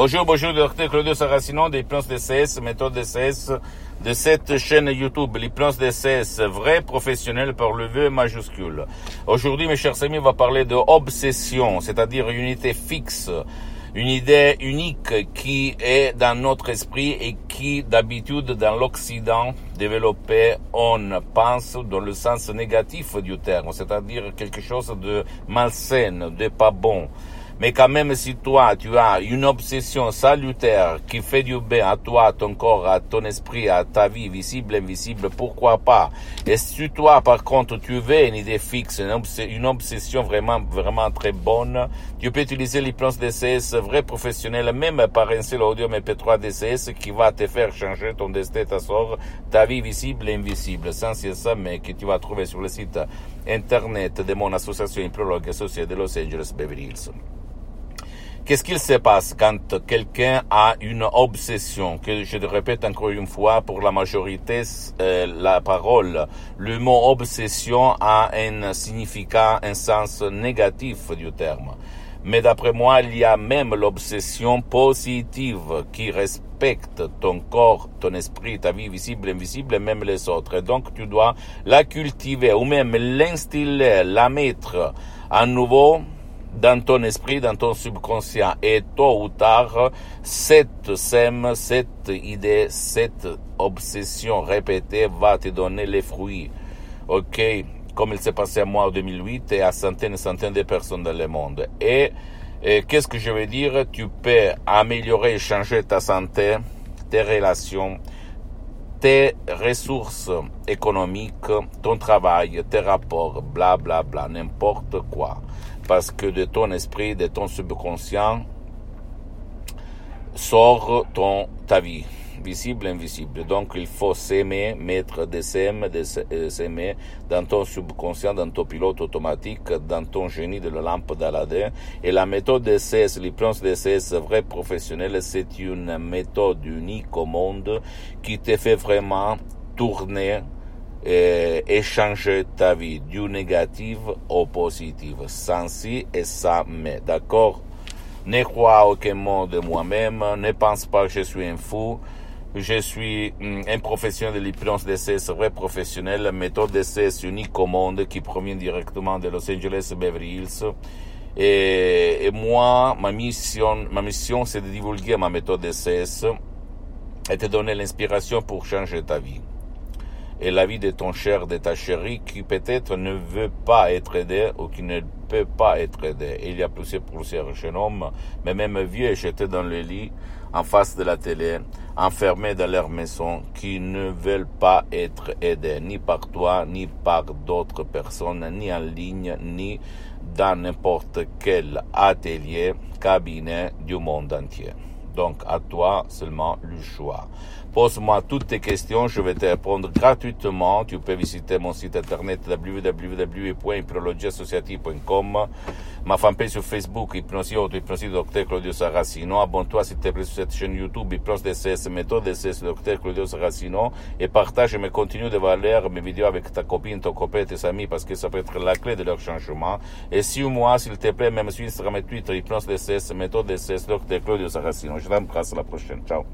Bonjour, bonjour, docteur Claudio Saracino des plans DCS, méthode DCS de cette chaîne YouTube, les plans DCS, vrai professionnel par le V majuscule. Aujourd'hui, mes chers amis, on va parler de obsession, c'est-à-dire une unité fixe, une idée unique qui est dans notre esprit et qui, d'habitude, dans l'Occident développé, on pense dans le sens négatif du terme, c'est-à-dire quelque chose de malsain, de pas bon. Mais quand même, si toi, tu as une obsession salutaire qui fait du bien à toi, à ton corps, à ton esprit, à ta vie, visible, invisible, pourquoi pas? Et si toi, par contre, tu veux une idée fixe, une, obsession vraiment, vraiment très bonne, tu peux utiliser plans DCS vrais professionnels, même par un seul audio MP3 DCS qui va te faire changer ton destin, ta sort, ta vie visible et invisible. Sans ça, mais que tu vas trouver sur le site internet de mon association Prologue associée de Los Angeles Beverly Hills. Qu'est-ce qu'il se passe quand quelqu'un a une obsession Que je te répète encore une fois, pour la majorité, euh, la parole, le mot obsession a un significat, un sens négatif du terme. Mais d'après moi, il y a même l'obsession positive qui respecte ton corps, ton esprit, ta vie visible, invisible et même les autres. Et donc tu dois la cultiver ou même l'instiller, la mettre à nouveau dans ton esprit, dans ton subconscient. Et tôt ou tard, cette sème, cette idée, cette obsession répétée va te donner les fruits. OK? Comme il s'est passé à moi en 2008 et à centaines et centaines de personnes dans le monde. Et, et qu'est-ce que je veux dire? Tu peux améliorer et changer ta santé, tes relations, tes ressources économiques, ton travail, tes rapports, bla bla bla, n'importe quoi parce que de ton esprit, de ton subconscient, sort ton, ta vie, visible, invisible. Donc il faut s'aimer, mettre des sèmes, des euh, s'aimer dans ton subconscient, dans ton pilote automatique, dans ton génie de la lampe d'Aladin. Et la méthode DCS, l'hypnose DCS vrai professionnel, c'est une méthode unique au monde qui te fait vraiment tourner et échanger ta vie du négatif au positif, sans si et sans mais, d'accord? Ne crois aucun mot de moi-même, ne pense pas que je suis un fou, je suis hum, un professionnel de l'hypnose d'essai, vrai professionnel, méthode d'essai unique au monde qui provient directement de Los Angeles Beverly Hills. Et, et moi, ma mission, ma mission, c'est de divulguer ma méthode d'essai et te donner l'inspiration pour changer ta vie et la vie de ton cher, de ta chérie, qui peut-être ne veut pas être aidé ou qui ne peut pas être aidé. il y a plusieurs, plusieurs jeunes hommes, mais même vieux, jetés dans le lit, en face de la télé, enfermés dans leur maison, qui ne veulent pas être aidés, ni par toi, ni par d'autres personnes, ni en ligne, ni dans n'importe quel atelier, cabinet du monde entier. Donc à toi seulement le choix. Pose-moi toutes tes questions, je vais te répondre gratuitement. Tu peux visiter mon site internet www.hypnologieassociative.com, ma fanpage sur Facebook, Hypnosie Auto, Hypnosie Dr Claudio Saracino. Abonne-toi s'il te plaît sur cette chaîne YouTube, Hypnose DCS, méthode DCS Dr Claudio Saracino et partage mes contenus de valeur, mes vidéos avec ta copine, ton copain, tes amis parce que ça peut être la clé de leur changement. Et suis-moi s'il te plaît, même sur Instagram et Twitter, Hypnose DCS, méthode DCS Dr Claudio Saracino. Je t'embrasse à la prochaine. Ciao.